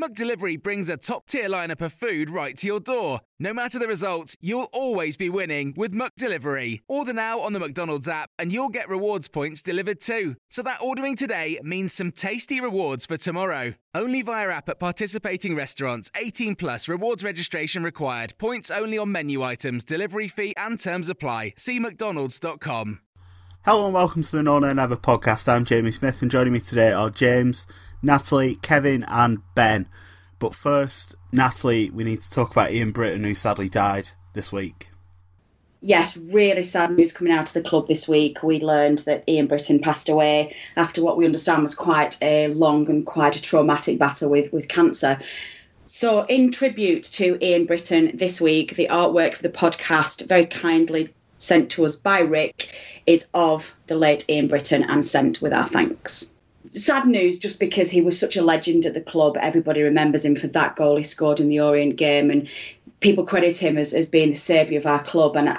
McDelivery brings a top tier lineup of food right to your door. No matter the result, you'll always be winning with McDelivery. Order now on the McDonald's app and you'll get rewards points delivered too. So that ordering today means some tasty rewards for tomorrow. Only via app at participating restaurants. 18 plus rewards registration required. Points only on menu items, delivery fee and terms apply. See mcdonalds.com. Hello and welcome to the No Nay Never podcast. I'm Jamie Smith and joining me today are James, Natalie, Kevin, and Ben. But first, Natalie, we need to talk about Ian Britton, who sadly died this week. Yes, really sad news coming out of the club this week. We learned that Ian Britton passed away after what we understand was quite a long and quite a traumatic battle with, with cancer. So, in tribute to Ian Britton this week, the artwork for the podcast, very kindly sent to us by Rick, is of the late Ian Britton and sent with our thanks sad news just because he was such a legend at the club. Everybody remembers him for that goal he scored in the Orient game, and people credit him as, as being the saviour of our club. And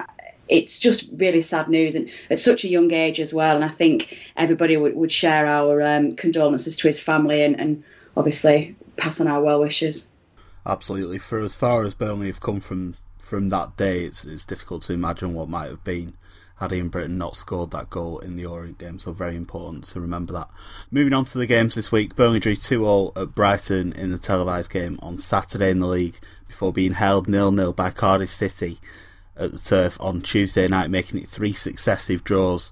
it's just really sad news, and at such a young age as well. And I think everybody would, would share our um, condolences to his family and, and obviously pass on our well wishes. Absolutely. For as far as Burnley have come from from that day, it's, it's difficult to imagine what might have been had Ian Britton not scored that goal in the Orient game, so very important to remember that. Moving on to the games this week, Burnley drew 2 all at Brighton in the televised game on Saturday in the league before being held nil nil by Cardiff City at the turf on Tuesday night, making it three successive draws,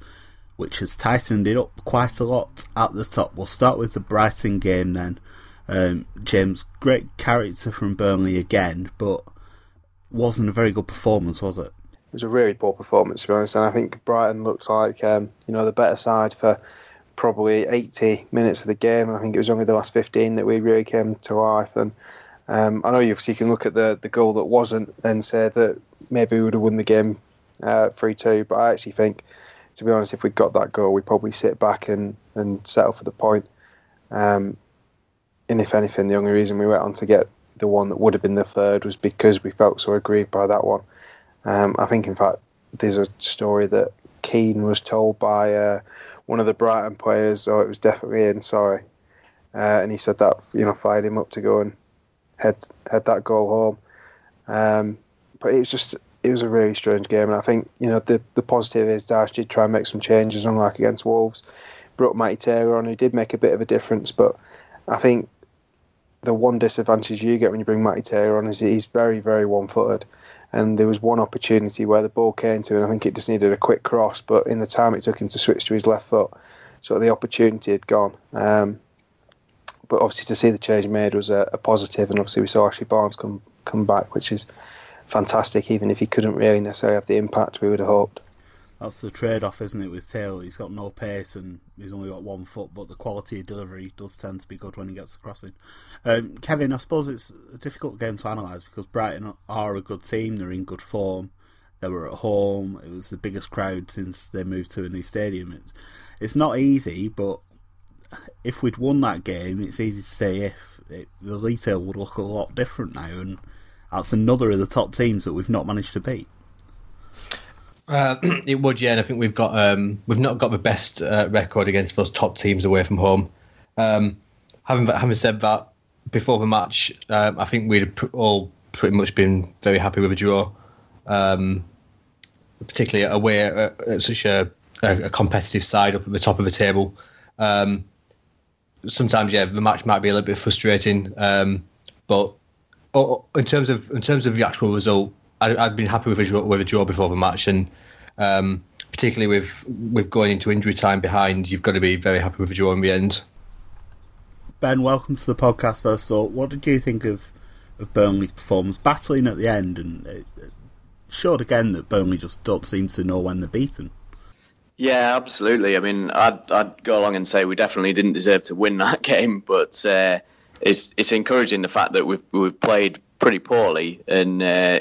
which has tightened it up quite a lot at the top. We'll start with the Brighton game then. Um, James, great character from Burnley again, but wasn't a very good performance, was it? It was a really poor performance to be honest. And I think Brighton looked like um, you know the better side for probably 80 minutes of the game. I think it was only the last 15 that we really came to life. And um, I know you, can look at the the goal that wasn't and say that maybe we would have won the game three uh, two. But I actually think, to be honest, if we got that goal, we'd probably sit back and and settle for the point. Um, and if anything, the only reason we went on to get the one that would have been the third was because we felt so aggrieved by that one. Um, I think, in fact, there's a story that Keane was told by uh, one of the Brighton players, oh, it was definitely in, sorry. Uh, and he said that, you know, fired him up to go and head, head that goal home. Um, but it was just, it was a really strange game. And I think, you know, the, the positive is Dyche did try and make some changes, unlike against Wolves. Brought Matty Taylor on, who did make a bit of a difference. But I think the one disadvantage you get when you bring Matty Taylor on is he's very, very one footed and there was one opportunity where the ball came to him. I think it just needed a quick cross, but in the time it took him to switch to his left foot, so the opportunity had gone. Um, but obviously, to see the change made was a, a positive, and obviously we saw Ashley Barnes come come back, which is fantastic. Even if he couldn't really necessarily have the impact we would have hoped that's the trade off, isn't it, with Taylor? He's got no pace and he's only got one foot, but the quality of delivery does tend to be good when he gets the crossing. Um, Kevin, I suppose it's a difficult game to analyse because Brighton are a good team, they're in good form, they were at home, it was the biggest crowd since they moved to a new stadium. It's, it's not easy, but if we'd won that game, it's easy to say if it, the retail would look a lot different now, and that's another of the top teams that we've not managed to beat. Uh, it would, yeah. And I think we've got um, we've not got the best uh, record against those top teams away from home. Um, having having said that, before the match, um, I think we'd all pretty much been very happy with a draw, um, particularly away at, at such a, a, competitive side up at the top of the table. Um, sometimes, yeah, the match might be a little bit frustrating, but in terms of in terms of the actual result, I, have been happy with a draw, with a draw before the match, and um, particularly with with going into injury time behind, you've got to be very happy with a draw in the end. Ben, welcome to the podcast. First of all, what did you think of of Burnley's performance, battling at the end, and it, it showed again that Burnley just don't seem to know when they're beaten. Yeah, absolutely. I mean, I'd I'd go along and say we definitely didn't deserve to win that game, but uh, it's it's encouraging the fact that we've we've played pretty poorly and uh,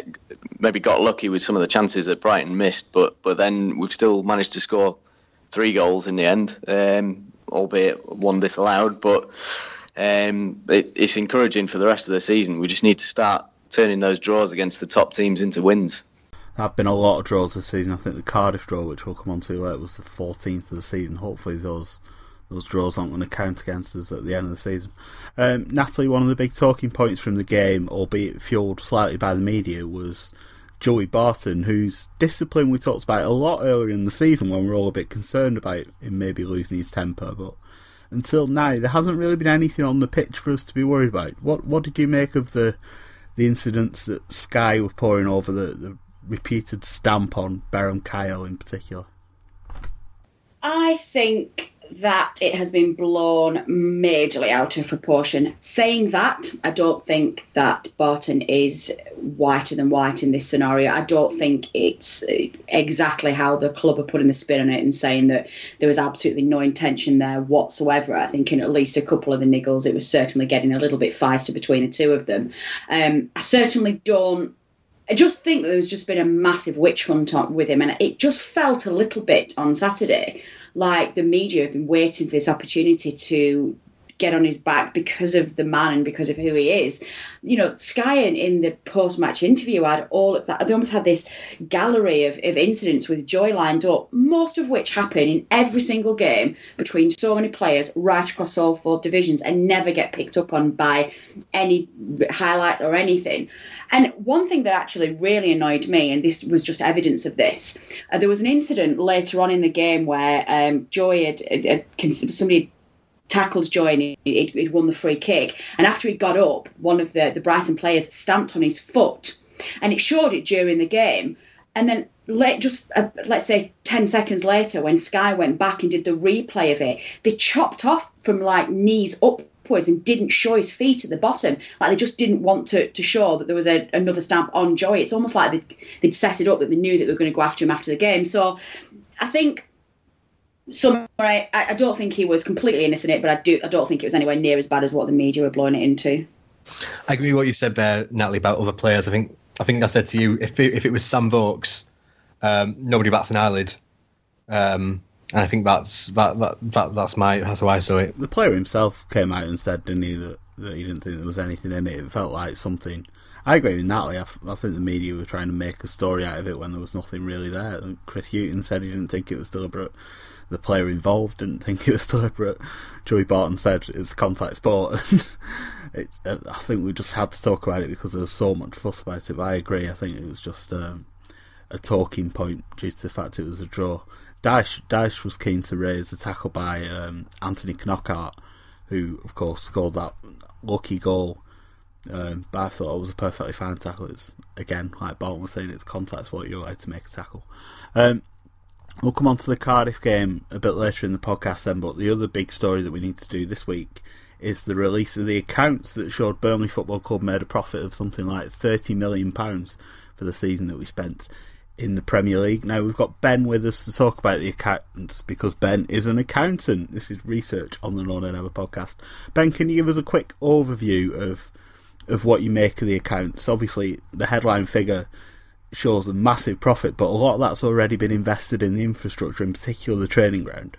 maybe got lucky with some of the chances that Brighton missed, but but then we've still managed to score three goals in the end, um, albeit one disallowed, but um, it, it's encouraging for the rest of the season. We just need to start turning those draws against the top teams into wins. There have been a lot of draws this season. I think the Cardiff draw, which we'll come on to later, was the 14th of the season. Hopefully, those those draws aren't going to count against us at the end of the season. Um, Natalie, one of the big talking points from the game, albeit fueled slightly by the media, was Joey Barton, whose discipline we talked about a lot earlier in the season when we were all a bit concerned about him maybe losing his temper. But until now, there hasn't really been anything on the pitch for us to be worried about. What what did you make of the the incidents that Sky were pouring over the, the repeated stamp on Beram Kayal in particular? I think that it has been blown majorly out of proportion. Saying that, I don't think that Barton is whiter than white in this scenario. I don't think it's exactly how the club are putting the spin on it and saying that there was absolutely no intention there whatsoever. I think in at least a couple of the niggles, it was certainly getting a little bit feisty between the two of them. Um, I certainly don't I just think that there's just been a massive witch hunt on, with him, and it just felt a little bit on Saturday like the media have been waiting for this opportunity to get on his back because of the man and because of who he is. You know, Sky in, in the post match interview had all of that. They almost had this gallery of, of incidents with Joey lined up, most of which happen in every single game between so many players right across all four divisions and never get picked up on by any highlights or anything. And one thing that actually really annoyed me, and this was just evidence of this, uh, there was an incident later on in the game where um, Joey had, had, had somebody tackled Joey and he'd, he'd, won the free kick. And after he got up, one of the, the Brighton players stamped on his foot, and it showed it during the game. And then let, just uh, let's say 10 seconds later when sky went back and did the replay of it they chopped off from like knees up upwards and didn't show his feet at the bottom. Like they just didn't want to, to show that there was a, another stamp on Joey. It's almost like they'd, they'd set it up that they knew that they were going to go after him after the game. So I think summary, I, I don't think he was completely innocent in it, but I do I don't think it was anywhere near as bad as what the media were blowing it into. I agree with what you said there, Natalie, about other players. I think I think I said to you if it, if it was Sam Vokes, um, nobody bats an eyelid. Um, and I think that's that, that, that that's my that's how I saw it. The player himself came out and said, didn't he, that, that he didn't think there was anything in it. It felt like something. I agree with Natalie. I, I think the media were trying to make a story out of it when there was nothing really there. Chris Hughton said he didn't think it was deliberate. The player involved didn't think it was deliberate. Joey Barton said it's contact sport. it's, uh, I think we just had to talk about it because there was so much fuss about it. But I agree. I think it was just um, a talking point due to the fact it was a draw. Dyche, Dyche was keen to raise a tackle by um, Anthony Knockaert, who, of course, scored that lucky goal. Um, but I thought it was a perfectly fine tackle. It's, again, like Barton was saying, it's contact sport, you're allowed to make a tackle. We'll come on to the Cardiff game a bit later in the podcast then, but the other big story that we need to do this week is the release of the accounts that showed Burnley Football Club made a profit of something like £30 million for the season that we spent in the Premier League. Now we've got Ben with us to talk about the accountants because Ben is an accountant. This is research on the No Nay Never podcast. Ben, can you give us a quick overview of of what you make of the accounts? Obviously, the headline figure shows a massive profit, but a lot of that's already been invested in the infrastructure, in particular the training ground.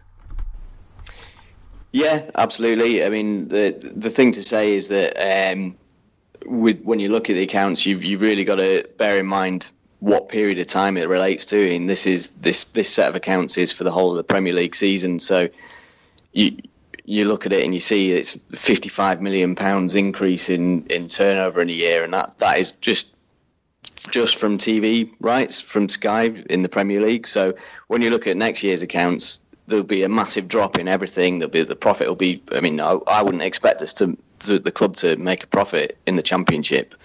Yeah, absolutely. I mean, the the thing to say is that um, with when you look at the accounts, you've you've really got to bear in mind what period of time it relates to. And this is this this set of accounts is for the whole of the Premier League season. So you you look at it and you see it's 55 million pounds increase in in turnover in a year, and that that is just just from TV rights from Sky in the Premier League. So when you look at next year's accounts, there'll be a massive drop in everything. There'll be the profit will be. I mean, I, I wouldn't expect us to, to the club to make a profit in the Championship.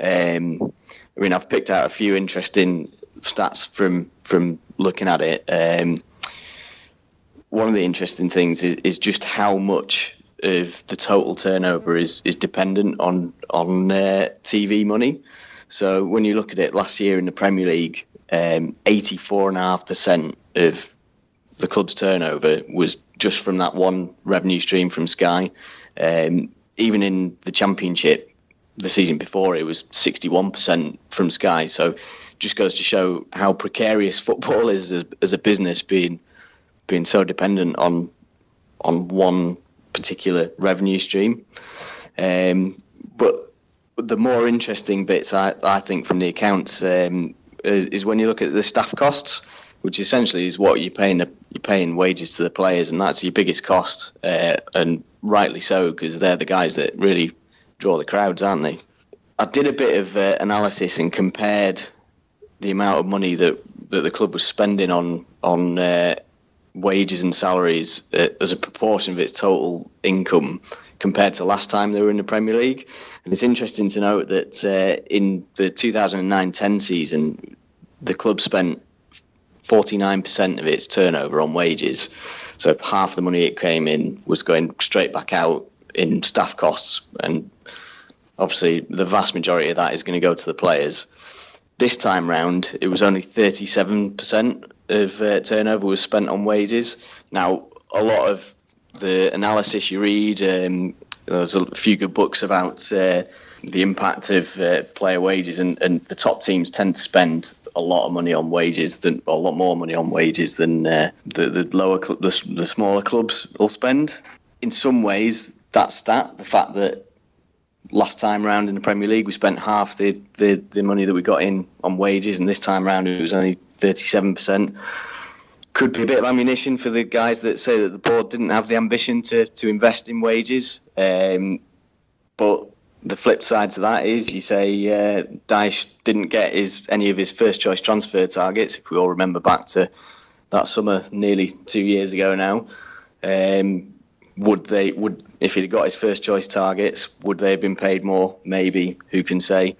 Um, I mean, I've picked out a few interesting stats from from looking at it. Um, one of the interesting things is, is just how much of the total turnover is is dependent on on uh, TV money. So when you look at it last year in the Premier League, um, 84.5% of the club's turnover was just from that one revenue stream from Sky. Um, even in the Championship, the season before, it was 61% from Sky. So just goes to show how precarious football is as, as a business being being so dependent on on one particular revenue stream. Um, but the more interesting bits, I, I think, from the accounts um, is, is, when you look at the staff costs, which essentially is what you're paying you're paying wages to the players, and that's your biggest cost, uh, and rightly so because they're the guys that really draw the crowds, aren't they? I did a bit of uh, analysis and compared the amount of money that, that the club was spending on on uh, wages and salaries uh, as a proportion of its total income compared to last time they were in the Premier League. And it's interesting to note that uh, in the 2009-10 season, the club spent 49% of its turnover on wages. So half the money it came in was going straight back out in staff costs. And obviously, the vast majority of that is going to go to the players. This time round, it was only 37% of uh, turnover was spent on wages. Now, a lot of the analysis you read, um, there's a few good books about uh, the impact of uh, player wages, and, and the top teams tend to spend a lot of money on wages than a lot more money on wages than uh, the the lower the, the smaller clubs will spend. In some ways, that stat, the fact that last time round in the Premier League we spent half the, the, the money that we got in on wages, and this time round it was only 37%. Could be a bit of ammunition for the guys that say that the board didn't have the ambition to, to invest in wages. Um, but the flip side to that is you say uh, Dyche didn't get his any of his first choice transfer targets. If we all remember back to that summer, nearly two years ago now, um, would they would if he'd got his first choice targets, would they have been paid more? Maybe. Who can say?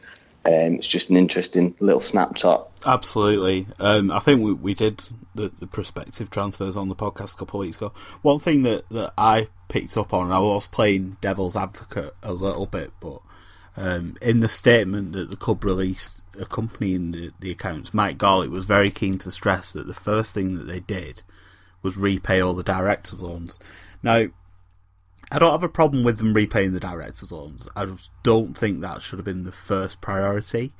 Um, it's just an interesting little snapshot. Absolutely. Um, I think we, we did the, the prospective transfers on the podcast a couple of weeks ago. One thing that, that I picked up on, I was playing devil's advocate a little bit, but um, in the statement that the club released accompanying the, the accounts, Mike Garlick was very keen to stress that the first thing that they did was repay all the directors' loans. Now, I don't have a problem with them repaying the director's loans. I just don't think that should have been the first priority.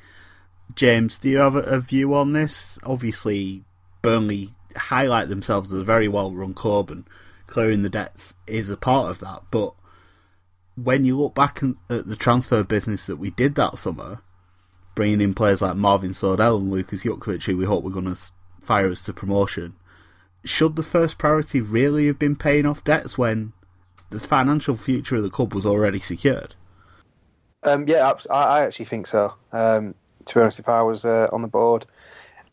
James, do you have a, view on this? Obviously, Burnley highlight themselves as a very well run club, and clearing the debts is a part of that. But when you look back at the transfer business that we did that summer, bringing in players like Marvin Sordell and Lucas Jutkiewicz, who we hope we're going to fire us to promotion, should the first priority really have been paying off debts when the financial future of the club was already secured. Um, yeah, I actually think so. Um, to be honest, if I was uh, on the board,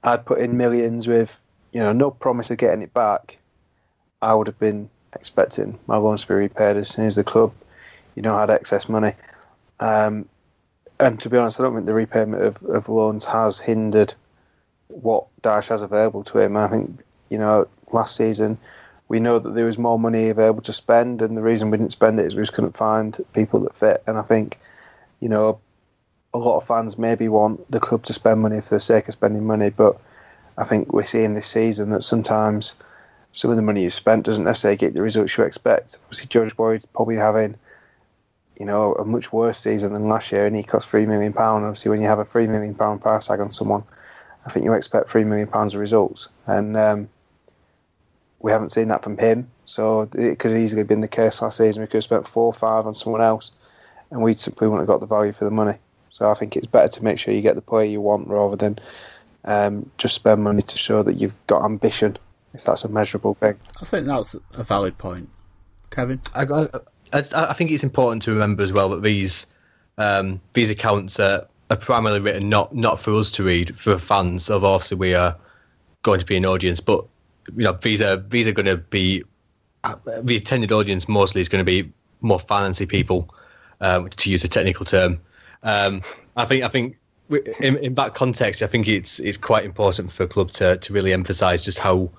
I'd put in millions with you know no promise of getting it back. I would have been expecting my loans to be repaid as soon as the club, you know, had excess money. Um, and to be honest, I don't think the repayment of, of loans has hindered what Dyche has available to him. I think you know last season we know that there was more money available to spend, and the reason we didn't spend it is we just couldn't find people that fit. And I think, you know, a lot of fans maybe want the club to spend money for the sake of spending money, but I think we're seeing this season that sometimes some of the money you've spent doesn't necessarily get the results you expect. Obviously, George Boyd's probably having, you know, a much worse season than last year, and he cost three million pound. Obviously, when you have a three million pound price tag on someone, I think you expect three million pounds of results, and um, we haven't seen that from him. So it could easily have been the case last season. We could have spent four or five on someone else, and we simply wouldn't have got the value for the money. So I think it's better to make sure you get the player you want rather than um, just spend money to show that you've got ambition, if that's a measurable thing. I think that's a valid point. Kevin? I, I, I think it's important to remember as well that these um, these accounts are, are primarily written not not for us to read, for fans. So obviously we are going to be an audience, but you know these are these are going to be the attended audience mostly is going to be more fancy people, um, to use a technical term. Um, I think I think in, in that context, I think it's it's quite important for a club to to really emphasise just how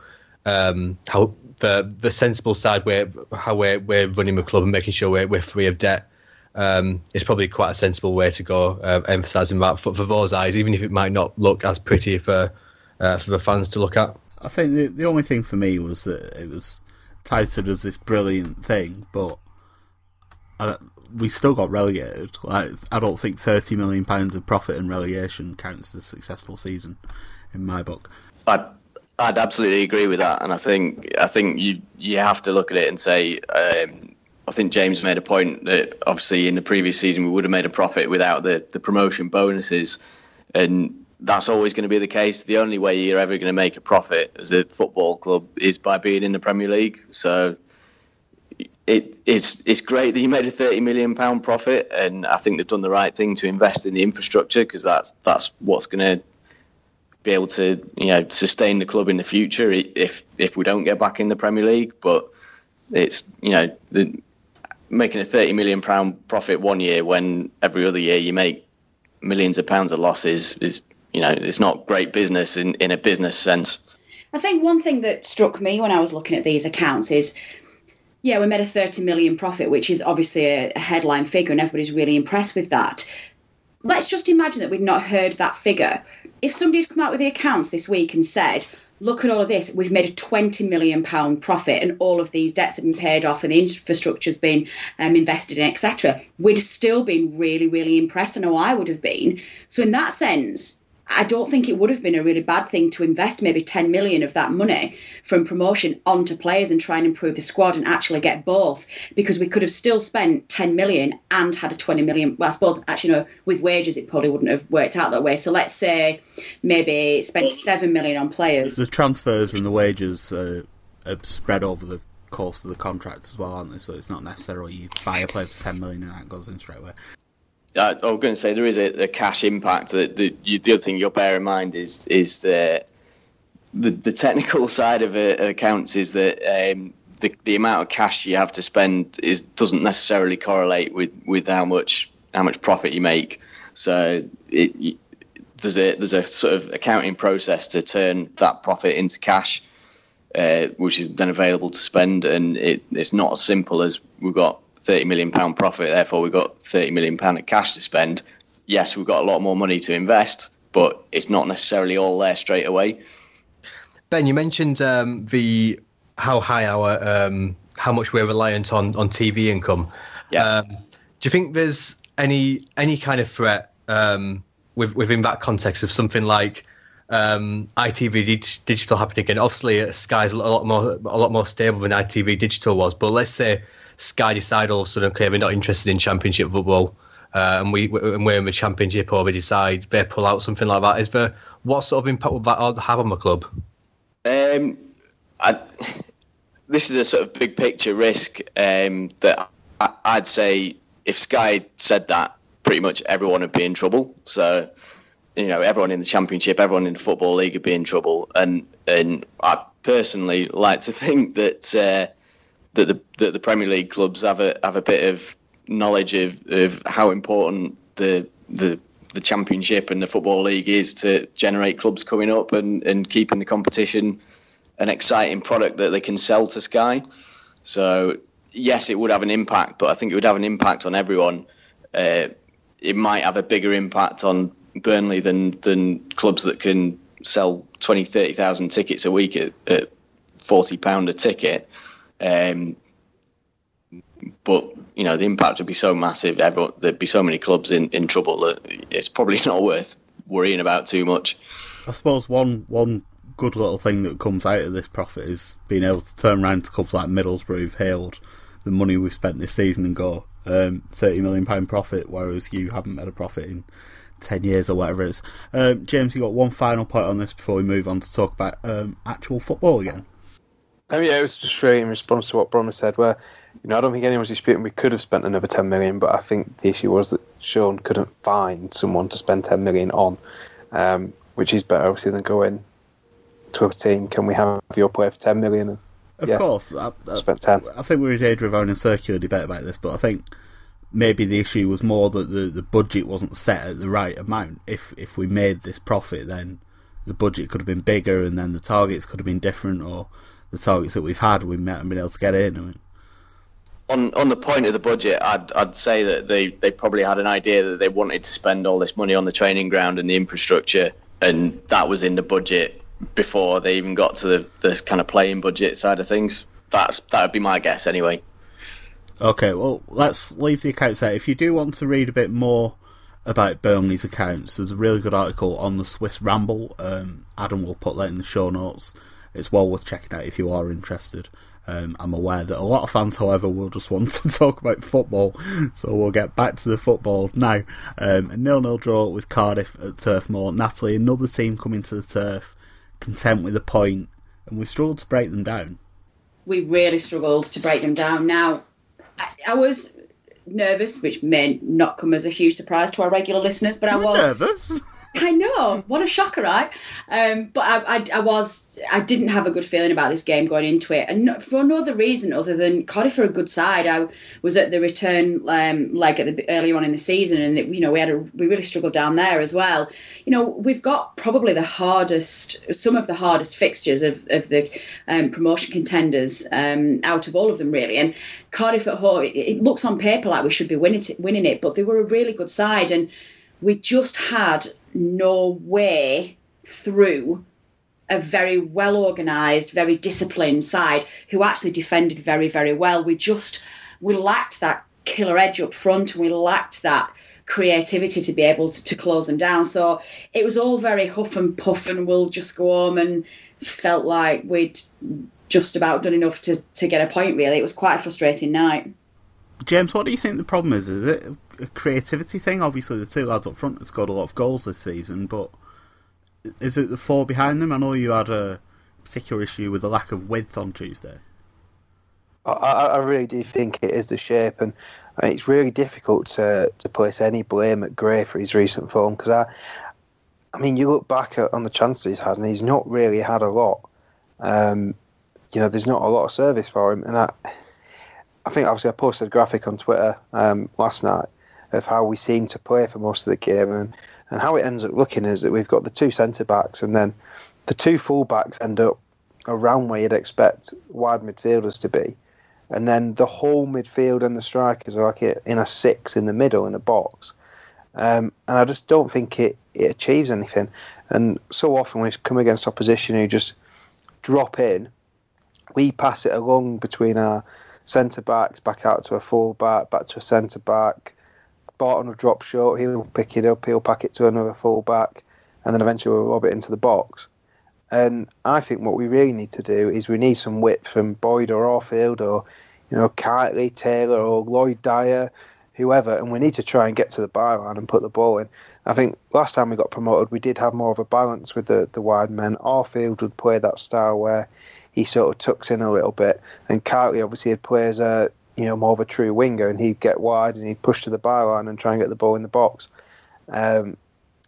um, how the the sensible side where how we're we're running the club and making sure we're we're free of debt um, is probably quite a sensible way to go. Uh, emphasising that for, for those eyes, even if it might not look as pretty for uh, for the fans to look at. I think the the only thing for me was that it was touted as this brilliant thing, but uh, we still got relegated. Like I don't think thirty million pounds of profit and relegation counts as a successful season in my book. I'd, I'd absolutely agree with that, and I think I think you you have to look at it and say. Um, I think James made a point that obviously in the previous season we would have made a profit without the, the promotion bonuses, and that's always going to be the case. The only way you're ever going to make a profit as a football club is by being in the Premier League. So it, it's it's great that you made a 30 million pound profit, and I think they've done the right thing to invest in the infrastructure because that's that's what's going to be able to you know sustain the club in the future if if we don't get back in the Premier League. But it's you know the, making a 30 million pound profit one year when every other year you make millions of pounds of losses is you know it's not great business in in a business sense. I think one thing that struck me when I was looking at these accounts is yeah, we made a 30 million profit, which is obviously a, headline figure, and everybody's really impressed with that. Let's just imagine that we'd not heard that figure. If somebody's come out with the accounts this week and said, look at all of this, we've made a 20 million pound profit and all of these debts have been paid off and the infrastructure's been um, invested in, etc., we'd still been really, really impressed. I know I would have been. So in that sense, I don't think it would have been a really bad thing to invest maybe 10 million of that money from promotion onto players and try and improve the squad and actually get both because we could have still spent 10 million and had a 20 million. Well, I suppose actually, no, with wages, it probably wouldn't have worked out that way. So let's say maybe spend 7 million on players. The transfers and the wages are spread over the course of the contract as well, aren't they? So it's not necessarily you buy a player for 10 million and that goes in straight away. I, I was going to say there is a, a cash impact. The, the, the other thing you'll bear in mind is is the the, the technical side of it, accounts is that um, the the amount of cash you have to spend is doesn't necessarily correlate with, with how much how much profit you make. So it, there's a there's a sort of accounting process to turn that profit into cash, uh, which is then available to spend, and it, it's not as simple as we've got 30 million pound profit, therefore we've got 30 million pound of cash to spend. Yes, we've got a lot more money to invest, but it's not necessarily all there straight away. Ben, you mentioned um, the how high our um, how much we're reliant on on TV income. Yeah. Um, do you think there's any any kind of threat um, with, within that context of something like um, ITV digital happening again? Obviously, Sky's a lot more a lot more stable than ITV digital was, but let's say Sky decide all of a sudden, okay, we're not interested in Championship football, uh, and we and we're in the Championship, or we decide they pull out something like that. Is there what sort of impact would that have on the club? Um, I, this is a sort of big picture risk um, that I, I'd say if Sky said that, pretty much everyone would be in trouble. So you know, everyone in the championship, everyone in the football league would be in trouble. And and I personally like to think that uh, that the that the Premier League clubs have a have a bit of knowledge of, of how important the the the championship and the football league is to generate clubs coming up and, and keeping the competition an exciting product that they can sell to Sky. So yes, it would have an impact, but I think it would have an impact on everyone. Uh, it might have a bigger impact on Burnley than than clubs that can sell 20, 30,000 tickets a week at, at forty pound a ticket. Um, but you know the impact would be so massive. Everyone, there'd be so many clubs in, in trouble that it's probably not worth worrying about too much. I suppose one one good little thing that comes out of this profit is being able to turn around to clubs like Middlesbrough who've hailed the money we've spent this season and go um, thirty million pound profit, whereas you haven't made a profit in ten years or whatever it is. Um, James, you got one final point on this before we move on to talk about um, actual football again. Oh yeah, it was just really in response to what Brommer said, where you know I don't think anyone's disputing we could have spent another ten million, but I think the issue was that Sean couldn't find someone to spend ten million on, um, which is better obviously than going to a team. Can we have your player for ten million? And, of yeah, course, I, I, spent ten. I think we were of having a circular debate about this, but I think maybe the issue was more that the, the budget wasn't set at the right amount. If if we made this profit, then the budget could have been bigger, and then the targets could have been different, or the targets that we've had we might have been able to get in. I mean, on on the point of the budget, I'd I'd say that they, they probably had an idea that they wanted to spend all this money on the training ground and the infrastructure, and that was in the budget before they even got to the, the kind of playing budget side of things. That's that would be my guess anyway. Okay, well, let's leave the accounts there. If you do want to read a bit more about Burnley's accounts, there's a really good article on the Swiss Ramble. Um, Adam will put that in the show notes. It's well worth checking out if you are interested. Um, I'm aware that a lot of fans, however, will just want to talk about football, so we'll get back to the football now. Um, a nil-nil draw with Cardiff at Turf Moor. Natalie, another team coming to the turf, content with a point, and we struggled to break them down. We really struggled to break them down. Now, I, I was nervous, which may not come as a huge surprise to our regular listeners, but I was nervous. I know, what a shocker, right? Um, but I, I, I, was, I didn't have a good feeling about this game going into it, and for no other reason other than Cardiff are a good side. I was at the return um, leg at the earlier on in the season, and it, you know we had a, we really struggled down there as well. You know we've got probably the hardest, some of the hardest fixtures of of the um, promotion contenders um, out of all of them really, and Cardiff at home. It, it looks on paper like we should be winning it, winning it, but they were a really good side and we just had no way through a very well organised, very disciplined side who actually defended very, very well. We just we lacked that killer edge up front. And we lacked that creativity to be able to, to close them down. So it was all very huff and puff, and we'll just go home and felt like we'd just about done enough to, to get a point. Really, it was quite a frustrating night. James, what do you think the problem is? Is it a creativity thing? Obviously, the two lads up front have scored a lot of goals this season, but is it the four behind them? I know you had a particular issue with the lack of width on Tuesday. I, I really do think it is the shape, and I mean, it's really difficult to, to place any blame at Gray for his recent form because I, I mean, you look back at, on the chances he's had, and he's not really had a lot. Um, you know, there's not a lot of service for him, and I, I think obviously I posted a graphic on Twitter um, last night of how we seem to play for most of the game, and, and how it ends up looking is that we've got the two centre backs, and then the two full backs end up around where you'd expect wide midfielders to be, and then the whole midfield and the strikers are like in a six in the middle in a box, um, and I just don't think it, it achieves anything. And so often we come against opposition who just drop in, we pass it along between our centre backs, back out to a full back, back to a centre back. Barton will drop short, he'll pick it up, he'll pack it to another full back, and then eventually we'll lob it into the box. And I think what we really need to do is we need some width from Boyd or Arfield or, you know, Kightly, Taylor or Lloyd Dyer, whoever, and we need to try and get to the byline and put the ball in. I think last time we got promoted, we did have more of a balance with the, the wide men. Arfield would play that style where he sort of tucks in a little bit. And Kightly obviously plays a you know more of a true winger, and he'd get wide and he'd push to the byline and try and get the ball in the box. Um,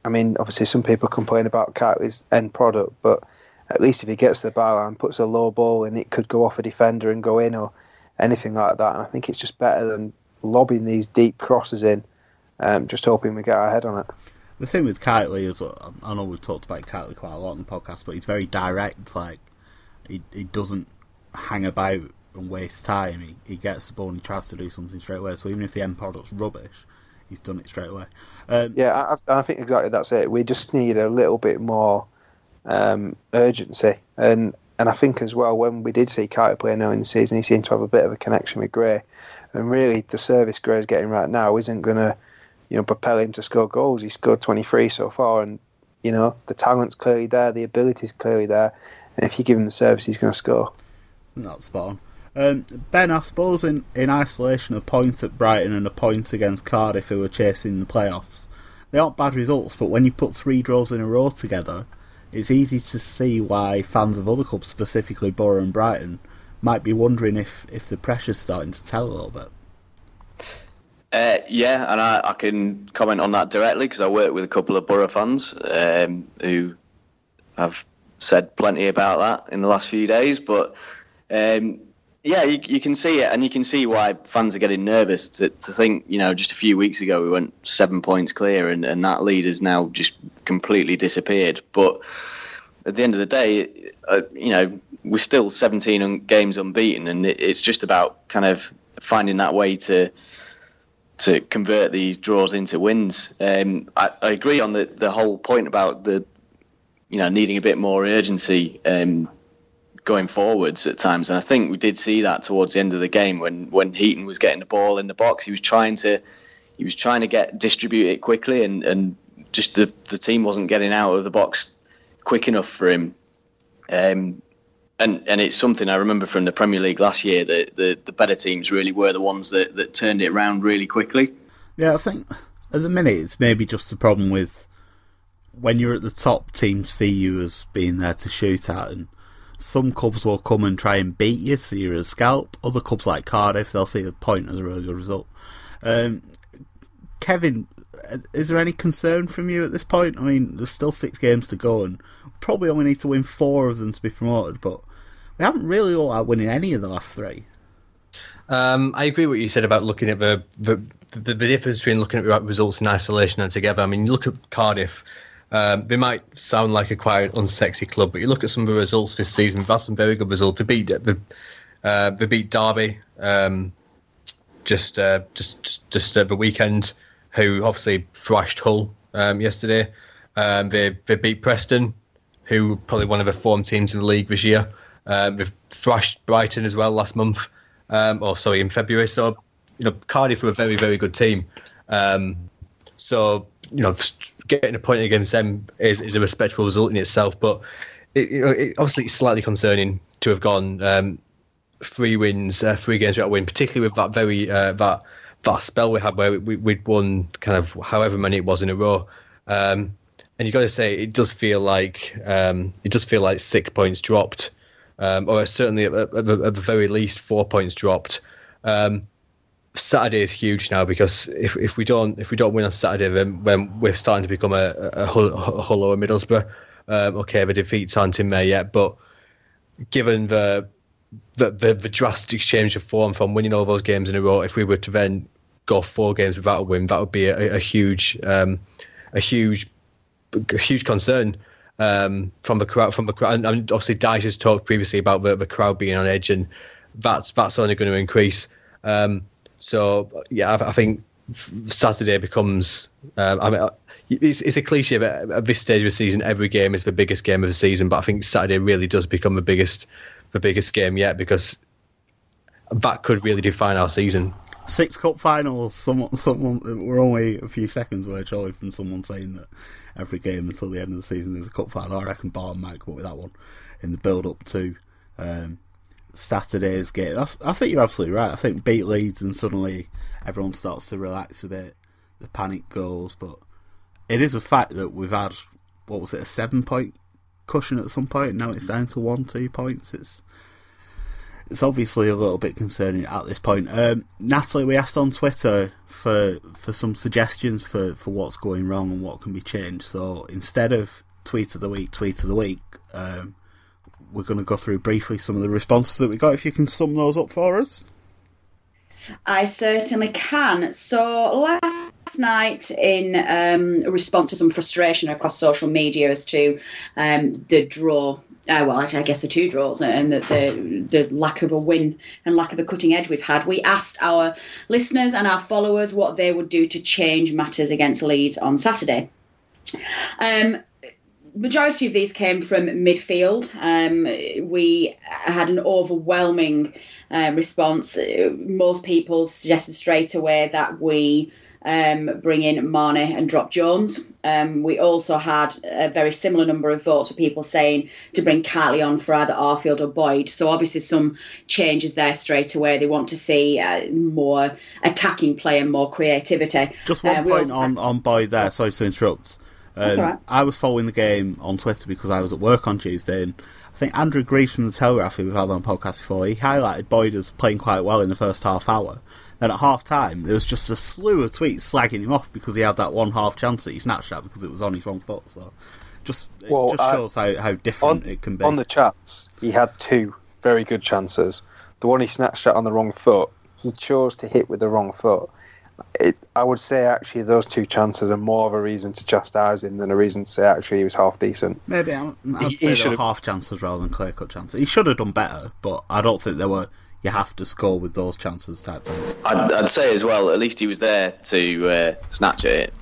I mean, obviously some people complain about Kightly's end product, but at least if he gets to the byline, puts a low ball, and it could go off a defender and go in or anything like that. And I think it's just better than lobbing these deep crosses in, um, just hoping we get our head on it. The thing with Kightly is, I know we've talked about Kightly quite a lot in the podcast, but he's very direct. Like he he doesn't hang about and waste time. He, he gets the ball and he tries to do something straight away. So even if the end product's rubbish, he's done it straight away. Um, yeah, I, I, think exactly that's it. We just need a little bit more um, urgency, and and I think as well when we did see Carter play now in the season, he seemed to have a bit of a connection with Gray, and really the service Gray's getting right now isn't going to, you know, propel him to score goals. He's scored 23 so far, and you know the talent's clearly there, the ability's clearly there, and if you give him the service, he's going to score. That's spot on. Um, ben, I suppose in, in isolation, a point at Brighton and a point against Cardiff, who were chasing the playoffs, they aren't bad results. But when you put three draws in a row together, it's easy to see why fans of other clubs, specifically Borough and Brighton, might be wondering if, if the pressure's starting to tell a little bit. Uh, yeah, and I, I, can comment on that directly because I work with a couple of Borough fans um, who have said plenty about that in the last few days. But um, Yeah, you, you can see it, and you can see why fans are getting nervous to, to think, you know, just a few weeks ago we went seven points clear, and, and that lead has now just completely disappeared. But at the end of the day, uh, you know, we're still 17 un- games unbeaten, and it, it's just about kind of finding that way to to convert these draws into wins. Um, I, I agree on the, the whole point about the, you know, needing a bit more urgency. Um, going forwards at times. And I think we did see that towards the end of the game when when Heaton was getting the ball in the box. He was trying to he was trying to get distribute it quickly, and and just the the team wasn't getting out of the box quick enough for him. Um, and and it's something I remember from the Premier League last year that the, the better teams really were the ones that, that turned it around really quickly. Yeah, I think at the minute it's maybe just the problem with when you're at the top, teams see you as being there to shoot at, and some clubs will come and try and beat you, so you're a scalp. Other clubs like Cardiff, they'll see a point as a really good result. Um, Kevin, is there any concern from you at this point? I mean, there's still six games to go, and probably only need to win four of them to be promoted, but we haven't really all out winning any of the last three. Um, I agree with what you said about looking at the the, the the difference between looking at results in isolation and together. I mean, you look at Cardiff. Um, they might sound like a quite unsexy club, but you look at some of the results this season. They've had some very good results. They beat the, uh, they beat Derby um, just uh, just just uh, the weekend, who obviously thrashed Hull um, yesterday. Um, they they beat Preston, who probably one of the form teams in the league this year. Um, they've thrashed Brighton as well last month. Um, or sorry, in February. So you know, Cardiff are a very very good team. So you know, getting a point against them is, is a respectable result in itself. But it, you know, it, obviously, it's slightly concerning to have gone um, three wins, uh, three games without a win, particularly with that very uh, that that spell we had where we, we'd won kind of however many it was in a row. Um, and you got to say, it does feel like um, it does feel like six points dropped, um, or certainly at, at, at, the very least four points dropped. Um, Saturday is huge now because if, if we don't if we don't win on Saturday, then when we're starting to become a, a, a Middlesbrough. Um, okay, the defeats aren't in there yet, but given the, the the, the drastic change of form from winning all those games in a row, if we were to then go four games without a win, that would be a, a huge um, a huge a huge concern um, from the crowd. From the crowd, and obviously, Dyche has talked previously about the, the crowd being on edge, and that's that's only going to increase. Um, so yeah, I, I think Saturday becomes. Um, I mean, it's, it's a cliche, but at this stage of the season, every game is the biggest game of the season. But I think Saturday really does become the biggest, the biggest game yet because that could really define our season. Six cup finals. Someone, someone. We're only a few seconds away, surely, from someone saying that every game until the end of the season is a cup final. I reckon Bar come up with that one in the build up to um, Saturday's game. That's, I think you're absolutely right. I think beat Leeds and suddenly everyone starts to relax a bit. The panic goes, but it is a fact that we've had what was it a seven point cushion at some point. Now it's down to one, two points. It's it's obviously a little bit concerning at this point. Um, Natalie, we asked on Twitter for for some suggestions for, for what's going wrong and what can be changed. So instead of tweet of the week, tweet of the week, um, we're going to go through briefly some of the responses that we got. If you can sum those up for us. I certainly can. So last night, in um, response to some frustration across social media as to um, the draw. Uh, well, I guess the two draws and the, the, the lack of a win and lack of a cutting edge we've had. We asked our listeners and our followers what they would do to change matters against Leeds on Saturday. Um, majority of these came from midfield. Um, we had an overwhelming uh, response. Most people suggested straight away that we um, bring in Marney and drop Jones. Um, we also had a very similar number of votes for people saying to bring Kightly on for either Arfield or Boyd. So obviously some changes there straight away. They want to see uh, more attacking play and more creativity. Just one uh, point on, on Boyd there. Sorry to interrupt. Um, right. I was following the game on Twitter because I was at work on Tuesday, and I think Andrew Greaves from the Telegraph, who we've had on the podcast before, he highlighted Boyd as playing quite well in the first half hour. Then at half time, there was just a slew of tweets slagging him off because he had that one half chance that he snatched at because it was on his wrong foot. So just it just shows how, how different on, it can be. On the chance, he had two very good chances. the one he snatched at on the wrong foot, he chose to hit with the wrong foot. It, I would say actually those two chances are more of a reason to chastise him than a reason to say actually he was half decent. Maybe I'm, I'd He- say he were should've- half chances rather than clear cut chances. He should have done better, but I don't think there were. You have to score with those chances type things. I'd, I'd say as well, at least he was there to uh, snatch it,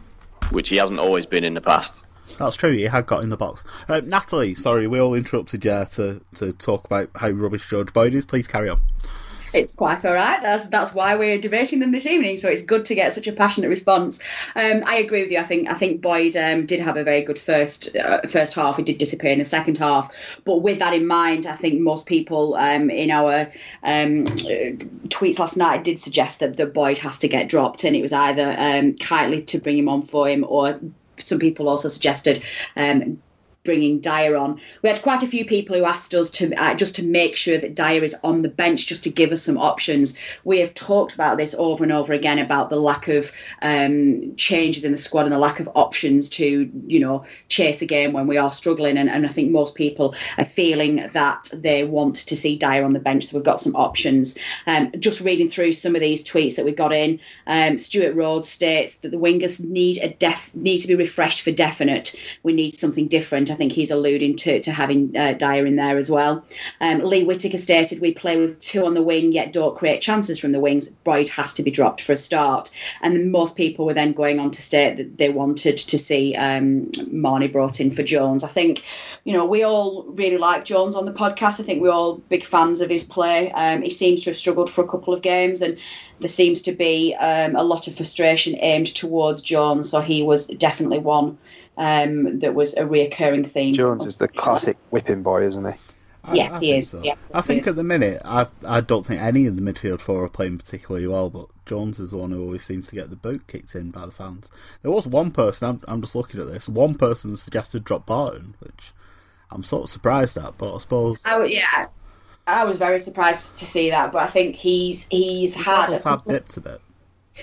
which he hasn't always been in the past. That's true. He had got in the box. Uh, Natalie, sorry, we all interrupted you to to talk about how rubbish George Boyd is. Please carry on. It's quite all right. That's that's why we're debating them this evening. So it's good to get such a passionate response. Um, I agree with you. I think I think Boyd um, did have a very good first uh, first half. He did disappear in the second half. But with that in mind, I think most people um, in our um, uh, tweets last night did suggest that, that Boyd has to get dropped, and it was either um, to bring him on for him, or some people also suggested um, bringing Dyer on. We had quite a few people who asked us to uh, just to make sure that Dyer is on the bench, just to give us some options. We have talked about this over and over again about the lack of um, changes in the squad and the lack of options to, you know, chase a game when we are struggling. And, and I think most people are feeling that they want to see Dyer on the bench. So we've got some options. Um, just reading through some of these tweets that we've got in, um, Stuart Rhodes states that the wingers need a def need to be refreshed for definite. We need something different. I think he's alluding to, to having uh, Dyer in there as well. Um, Lee Whittaker stated we play with two on the wing yet don't create chances from the wings. Boyd has to be dropped for a start. And most people were then going on to state that they wanted to see um, Marney brought in for Jones. I think, you know, we all really like Jones on the podcast. I think we're all big fans of his play. Um, he seems to have struggled for a couple of games and there seems to be um, a lot of frustration aimed towards Jones. So he was definitely one um, that was a reoccurring theme. Jones is the classic whipping boy, isn't he? I- Yes, I he is. so. Yeah, I he think is. at the minute, I I don't think any of the midfield four are playing particularly well, but Jones is the one who always seems to get the boot kicked in by the fans. There was one person, I'm, I'm just looking at this, one person suggested drop Barton, which I'm sort of surprised at, but I suppose I, w- yeah, I was very surprised to see that, but I think he's he's his had. a levels have couple dipped a bit.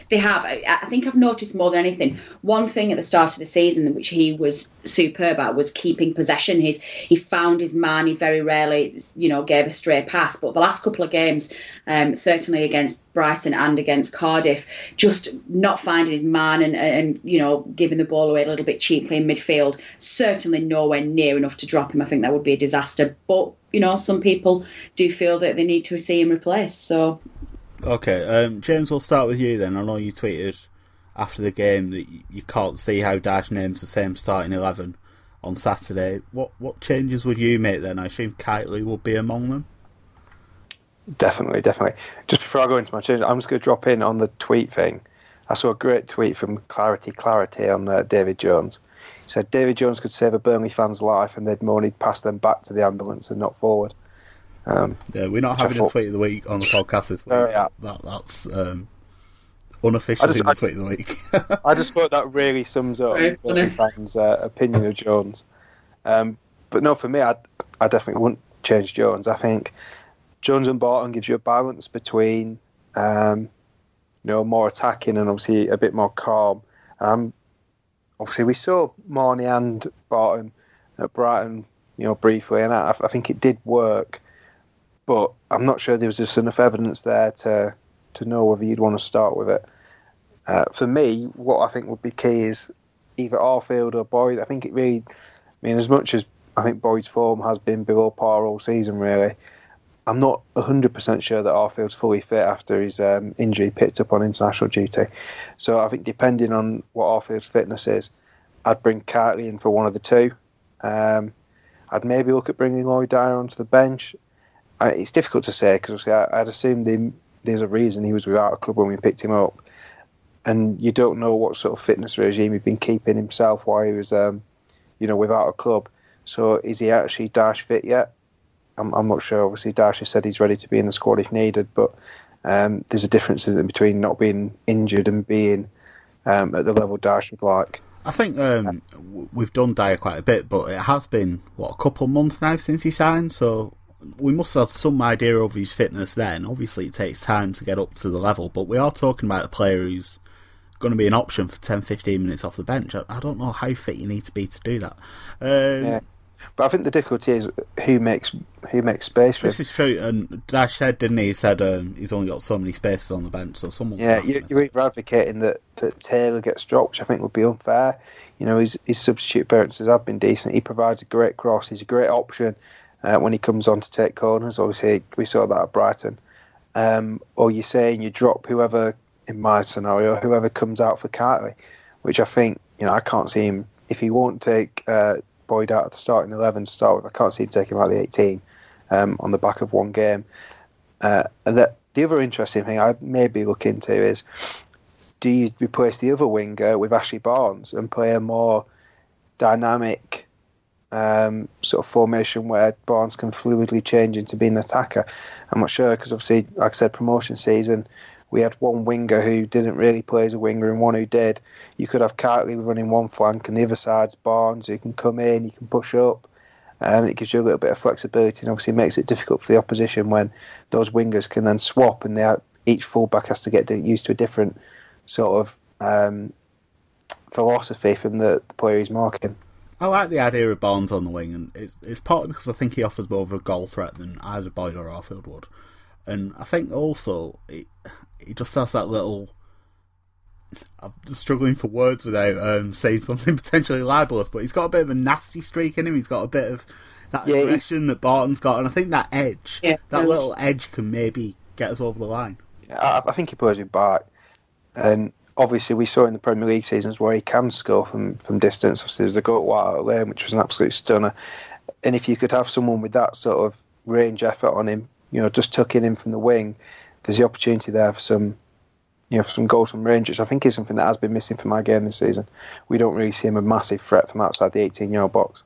They have. I, think I've noticed more than anything. One thing at the start of the season, which he was superb at, was keeping possession. He's he found his man. He very rarely, you know, gave a stray pass. But the last couple of games, um, certainly against Brighton and against Cardiff, just not finding his man and and you know giving the ball away a little bit cheaply in midfield. Certainly nowhere near enough to drop him. I think that would be a disaster. But you know, some people do feel that they need to see him replaced. So Okay, um, James, we'll start with you then. I know you tweeted after the game that you can't see how Dyche names the same starting 11 on Saturday. What what changes would you make then? I assume Kightly will be among them. Definitely, definitely. Just before I go into my change, I'm just going to drop in on the tweet thing. I saw a great tweet from Clarity Clarity on uh, David Jones. He said David Jones could save a Burnley fan's life, and they'd more need pass them back to the ambulance and not forward. Um, Yeah, we're not Which I having a tweet of the week on the podcast this week. Oh, yeah. that, that's um, unofficially I just- the I- tweet of the week. I just thought that really sums up Very Burnley funny. fans' uh, opinion of Jones. Um, but no, for me, I I definitely wouldn't change Jones. I think Jones and Barton gives you a balance between um, you know more attacking and obviously a bit more calm. Um, obviously, we saw Marney and Barton at Brighton, you know, briefly, and I, I think it did work. But I'm not sure there was just enough evidence there to to know whether you'd want to start with it. Uh, for me, what I think would be key is either Arfield or Boyd. I think it really, I mean, as much as I think Boyd's form has been below par all season, really, I'm not 100% sure that Arfield's fully fit after his um, injury picked up on international duty. So I think depending on what Arfield's fitness is, I'd bring Kightly in for one of the two. Um, I'd maybe look at bringing Lloyd Dyer onto the bench. I, it's difficult to say because I'd assume the, there's a reason he was without a club when we picked him up and you don't know what sort of fitness regime he'd been keeping himself while he was, um, you know, without a club. So is he actually Dyche fit yet? I'm, I'm not sure. Obviously, Dyche has said he's ready to be in the squad if needed, but um, there's a difference between not being injured and being um, at the level Dyche would like. I think um, we've done Dyer quite a bit, but it has been what a couple months now since he signed, so we must have had some idea of his fitness then. Obviously, it takes time to get up to the level, but we are talking about a player who's going to be an option for 10 15 minutes off the bench. I, I don't know how fit you need to be to do that. Um, Yeah. But I think the difficulty is who makes who makes space for This him. is true, and Dyche said, didn't he? He said um, he's only got so many spaces on the bench, so someone's Yeah, you, you're either advocating that, that Taylor gets dropped, which I think would be unfair. You know, his, his substitute appearances have been decent. He provides a great cross. He's a great option uh, when he comes on to take corners. Obviously, we saw that at Brighton. Um, or you're saying you drop whoever, in my scenario, whoever comes out for Kightly, which I think, you know, I can't see him, if he won't take uh, Boyd out of the starting 11 to start with, I can't see him taking him out the 18 um, on the back of one game. Uh, and that, the other interesting thing I'd maybe look into is do you replace the other winger with Ashley Barnes and play a more dynamic um, sort of formation where Barnes can fluidly change into being an attacker? I'm not sure because obviously, like I said, promotion season, we had one winger who didn't really play as a winger and one who did. You could have Kightly running one flank and the other side's Barnes who can come in, he can push up. Um, it gives you a little bit of flexibility and obviously makes it difficult for the opposition when those wingers can then swap and they are, each fullback has to get used to a different sort of um, philosophy from the, the player he's marking. I like the idea of Barnes on the wing, and it's, it's partly because I think he offers more of a goal threat than either Boyd or Arfield would. And I think also he, he just has that little. I'm just struggling for words without um, saying something potentially libelous, but he's got a bit of a nasty streak in him. He's got a bit of that Yeah, he- aggression that Barton's got, and I think that edge, Yeah, that does. little edge, can maybe get us over the line. I, I think he plays with back, and obviously we saw in the Premier League seasons where he can score from, from distance. Obviously, there was a goal at Lane, which was an absolute stunner. And if you could have someone with that sort of range effort on him, you know, just tucking in from the wing, there's the opportunity there for some, you know, for some goals from range, which I think is something that has been missing from our game this season. We don't really see him a massive threat from outside the 18 yard box.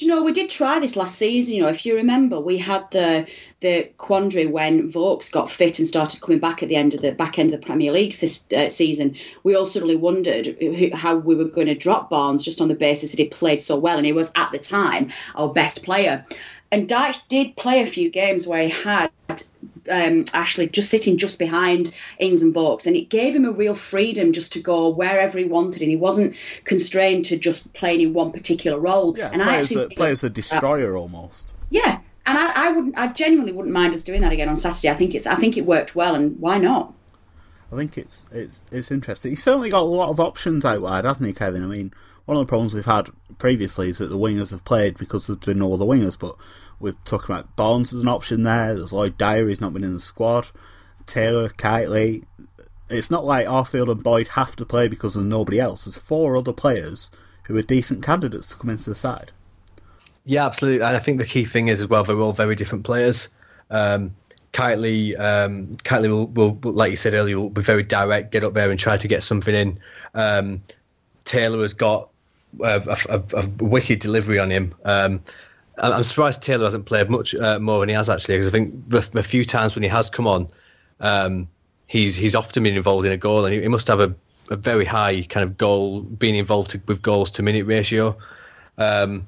You know we did try this last season? You know, if you remember, we had the the quandary when Vokes got fit and started coming back at the end of the back end of the Premier League sis, uh, season. We all suddenly wondered who, how we were going to drop Barnes just on the basis that he played so well, and he was at the time our best player. And Dyche did play a few games where he had um, Ashley just sitting just behind Ings and Vokes, and it gave him a real freedom just to go wherever he wanted, and he wasn't constrained to just playing in one particular role. Yeah, and I play as, actually a, play as a that- destroyer almost. yeah, and I, I wouldn't, I genuinely wouldn't mind us doing that again on Saturday. I think it's, I think it worked well, and why not? I think it's it's it's interesting. He's certainly got a lot of options out wide, hasn't he, Kevin? I mean, one of the problems we've had previously is that the wingers have played because there's been no other wingers. But we're talking about Barnes as an option there. There's Lloyd Dyer, he's not been in the squad. Taylor, Kightly. It's not like Arfield and Boyd have to play because there's nobody else. There's four other players who are decent candidates to come into the side. Yeah, absolutely. And I think the key thing is as well, they're all very different players. Um, Kightly, um, Kightly will, will, like you said earlier, will be very direct, get up there and try to get something in. Um, Taylor has got a, a, a, wicked delivery on him. Um, I'm surprised Taylor hasn't played much uh, more than he has actually, because I think the, the few times when he has come on, um, he's he's often been involved in a goal, and he, he must have a, a very high kind of goal being involved to, with goals to minute ratio. Um,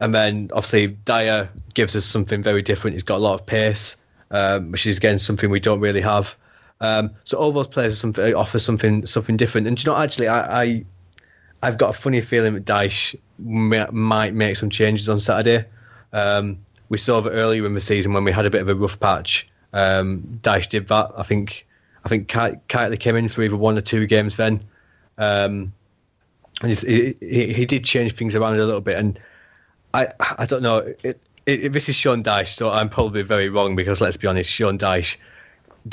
and then obviously Dyer gives us something very different. He's got a lot of pace, um, which is again something we don't really have. Um, so all those players something, offer something something different. And you know, actually, I, I I've got a funny feeling that Dyche might make some changes on Saturday. Um, we saw that earlier in the season when we had a bit of a rough patch. Um, did that. I think I think Ki- Kightly came in for either one or two games then. Um, and he, he he did change things around a little bit. And I I don't know. It, it, this is Sean Dyche, so I'm probably very wrong because let's be honest, Sean Dyche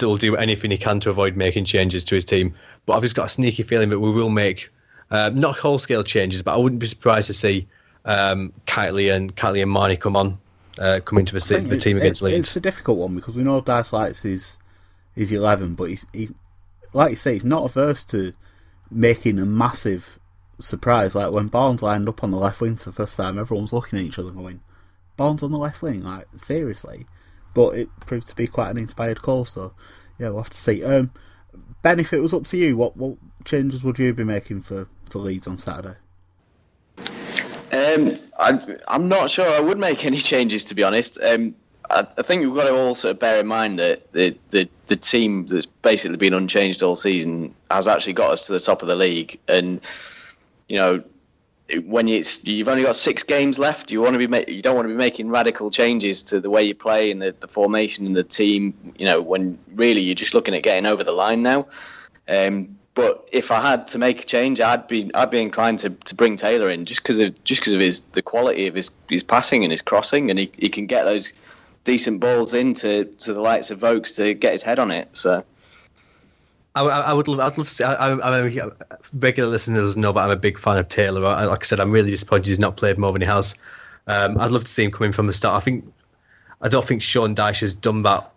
will do anything he can to avoid making changes to his team. But I've just got a sneaky feeling that we will make uh, not whole scale changes, but I wouldn't be surprised to see um, Kightly and Kightly and Marney come on, uh, come into the, se- think the it- team against it- Leeds. It's a difficult one because we know Dyche likes is his eleven, but he's he's like you say, he's not averse to making a massive surprise. Like when Barnes lined up on the left wing for the first time, everyone's looking at each other going, "Barnes on the left wing, like seriously." But it proved to be quite an inspired call, so yeah, we'll have to see. Um, ben, if it was up to you, what what changes would you be making for for Leeds on Saturday? Um, I, I'm not sure I would make any changes, to be honest. Um, I, I think we've got to all sort of bear in mind that the, the, the team that's basically been unchanged all season has actually got us to the top of the league. And, you know, when it's you've only got six games left, you want to be ma- you don't want to be making radical changes to the way you play and the, the formation and the team. You know, when really you're just looking at getting over the line now. Um, but if I had to make a change, I'd be I'd be inclined to, to bring Taylor in just because of just because of his the quality of his, his passing and his crossing, and he, he can get those decent balls into to the likes of Vokes to get his head on it. So. I, I, would love, I'd love to see. I, am a regular listeners know, but I'm a big fan of Taylor. I, like I said, I'm really disappointed he's not played more than he has. Um, I'd love to see him coming from the start. I think I don't think Sean Dyche has done that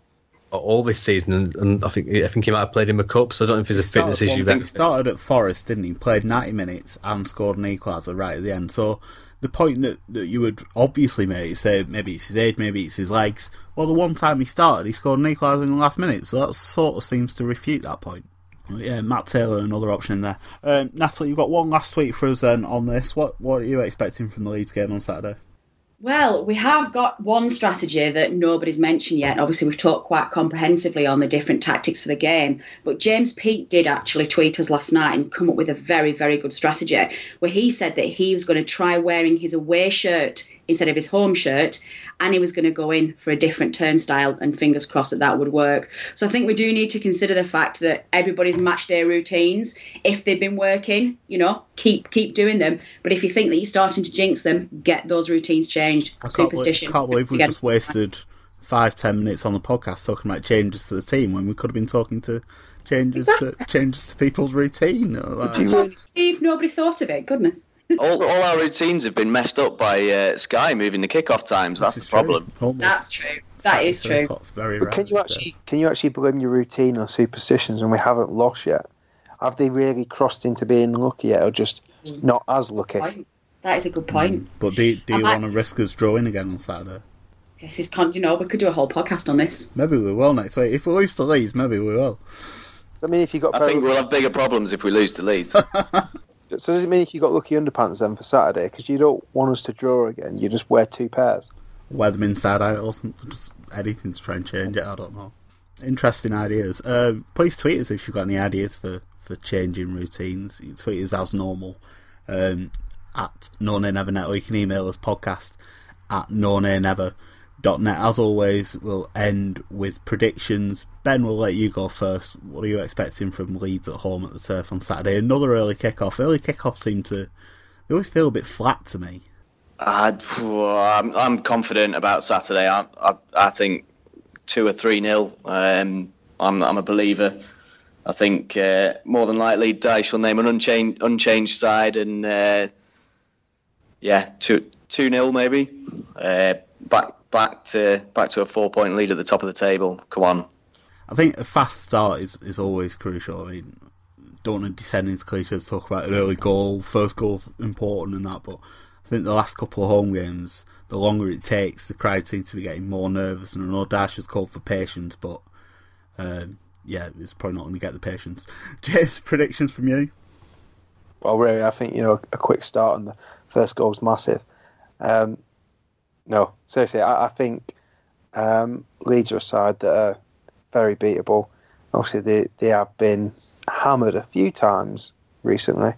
all this season, and, and, I think I think he might have played in the cup. So I don't know if there's a fitness issue there. He started at Forest, didn't he? Played 90 minutes and scored an equaliser right at the end. So the point that, that you would obviously make is say maybe it's his age, maybe it's his legs. Well, the one time he started, he scored an equaliser in the last minute, so that sort of seems to refute that point. Yeah, Matt Taylor, another option in there. Um, Natalie, you've got one last tweet for us then on this. What what are you expecting from the Leeds game on Saturday? Well, we have got one strategy that nobody's mentioned yet. Obviously, we've talked quite comprehensively on the different tactics for the game, but James Peake did actually tweet us last night and come up with a very, very good strategy where he said that he was going to try wearing his away shirt instead of his home shirt and he was going to go in for a different turnstile and fingers crossed that that would work. So i think we do need to consider the fact that everybody's match day routines. If they've been working you know keep keep doing them. But if you think that you're starting to jinx them get those routines changed. I superstition can't believe, we just wasted five ten minutes on the podcast talking about changes to the team when we could have been talking to changes to changes to people's routine. Steve, nobody thought of it. Goodness all, all our routines have been messed up by uh, Sky moving the kickoff times. That's the problem. That's true. That is true. Very but can you actually can you actually blame your routine or superstitions when we haven't lost yet? Have they really crossed into being lucky yet, or just mm. not as lucky? That is a good point. Mm. But do, do you want to risk us drawing again on Saturday? Yes, it's con- you know we could do a whole podcast on this. Maybe we will next week. If we lose to Leeds, maybe we will. I mean, if you got, I think we'll have bigger problems if we lose to Leeds. So does it mean if you got lucky underpants then for Saturday? Because you don't want us to draw again. You just wear two pairs. Wear them inside out or something. Just anything to try and change it. I don't know. Interesting ideas. Uh, please tweet us if you've got any ideas for, for changing routines. You tweet us as normal um, at No Nay Never Net, or you can email us podcast at No Nay Never net. As always, we'll end with predictions. Ben, we'll let you go first. What are you expecting from Leeds at home at the turf on Saturday? Another early kick-off. Early kick-offs seem to they always feel a bit flat to me. Uh, I'm, I'm confident about Saturday. I, I, I think two or three nil. Um, I'm, I'm a believer. I think uh, more than likely Dyche will name an unchanged unchanged side and uh, yeah, two two nil maybe. Uh, back back to back to a four point lead at the top of the table. Come on. I think a fast start is, is always crucial. I mean, don't want to descend into cliches, talk about an early goal, first goal important and that, but I think the last couple of home games, the longer it takes, the crowd seems to be getting more nervous. And I know Dyche has called for patience, but um, yeah, it's probably not going to get the patience. James, predictions from you? Well, really, I think you know a quick start and the first goal is massive. Um, no, seriously, I, I think um, Leeds are a side that are very beatable. Obviously, they, they have been hammered a few times recently.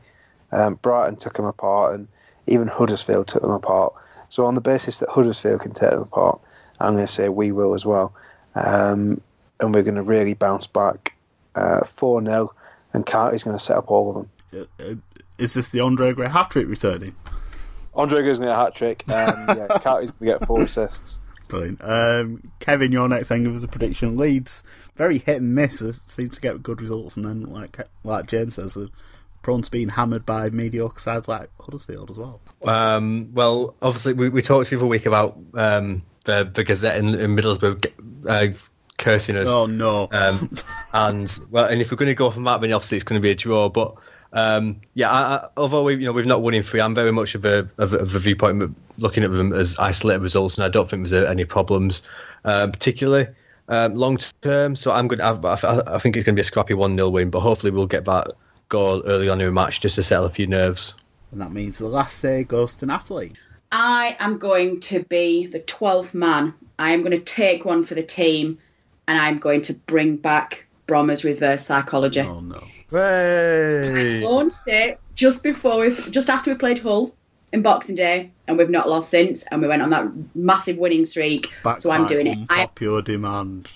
Um, Brighton took them apart, and even Huddersfield took them apart. So, on the basis that Huddersfield can take them apart, I'm going to say we will as well. Um, and we're going to really bounce back uh, 4 uh, 0, and Carty's going to set up all of them. Uh, uh, is this the Andre Gray hat trick returning? Andre goes in a hat trick. Um, yeah, Carty's going to get four assists. Brilliant. Um, Kevin, your next thing was a prediction. Leeds very hit and miss. Seem to get good results, and then like like James says, they're prone to being hammered by mediocre sides like Huddersfield as well. Um, well, obviously we, we talked the other week about um, the the Gazette in, in Middlesbrough uh, cursing us. Oh no! Um, and well, and if we're going to go from that, then obviously it's going to be a draw. But um, yeah, I, I, although we, you know we've not won in three, I'm very much of a, of, of a viewpoint looking at them as isolated results, and I don't think there's any problems, um, particularly um, long term. So I'm good. I, I, think it's going to be a scrappy one 0 win, but hopefully we'll get that goal early on in the match just to settle a few nerves. And that means the last say goes to Natalie. I am going to be the 12th man. I am going to take one for the team, and I'm going to bring back Brommer's reverse psychology. Oh no! Hey. launched it just before we, just after we played Hull. in Boxing Day, and we've not lost since. And we went on that massive winning streak. Back so I'm doing it. I Unpopular demand.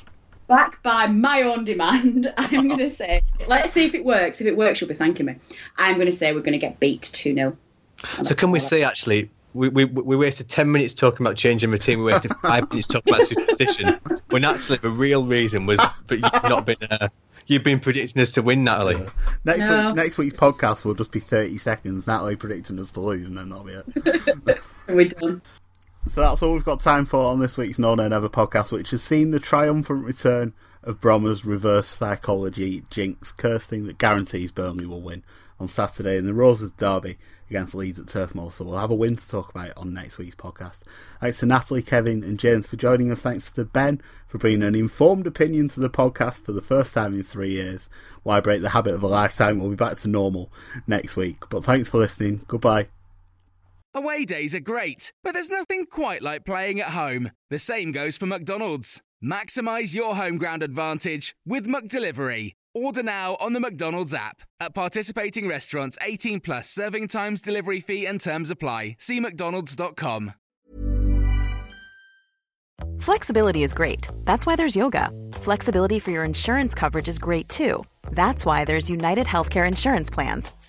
back by my own demand. I'm going to say, let's see if it works. If it works, you'll be thanking me. I'm going to say we're going to get beat 2 0. So can we say actually we, we, we wasted 10 minutes talking about changing the team. We wasted five minutes talking about superstition. When actually the real reason was that you've not been uh, you've been predicting us to win, Natalie. Next No. week, next week's podcast will just be thirty seconds. Natalie predicting us to lose, and then that'll be it. And we're done. So that's all we've got time for on this week's No Nay Never podcast, which has seen the triumphant return of Brommer's reverse psychology jinx, cursing that guarantees Burnley will win on Saturday in the Roses derby against Leeds at Turf Moor. So we'll have a win to talk about on next week's podcast. Thanks to Natalie, Kevin, and James for joining us. Thanks to Ben for bringing an informed opinion to the podcast for the first time in three years. Why break the habit of a lifetime? We'll be back to normal next week. But thanks for listening. Goodbye. Away days are great, but there's nothing quite like playing at home. The same goes for McDonald's. Maximize your home ground advantage with McDelivery. Order now on the McDonald's app. At participating restaurants, 18 plus serving times, delivery fee, and terms apply. See McDonald's.com. Flexibility is great. That's why there's yoga. Flexibility for your insurance coverage is great too. That's why there's United Healthcare Insurance Plans.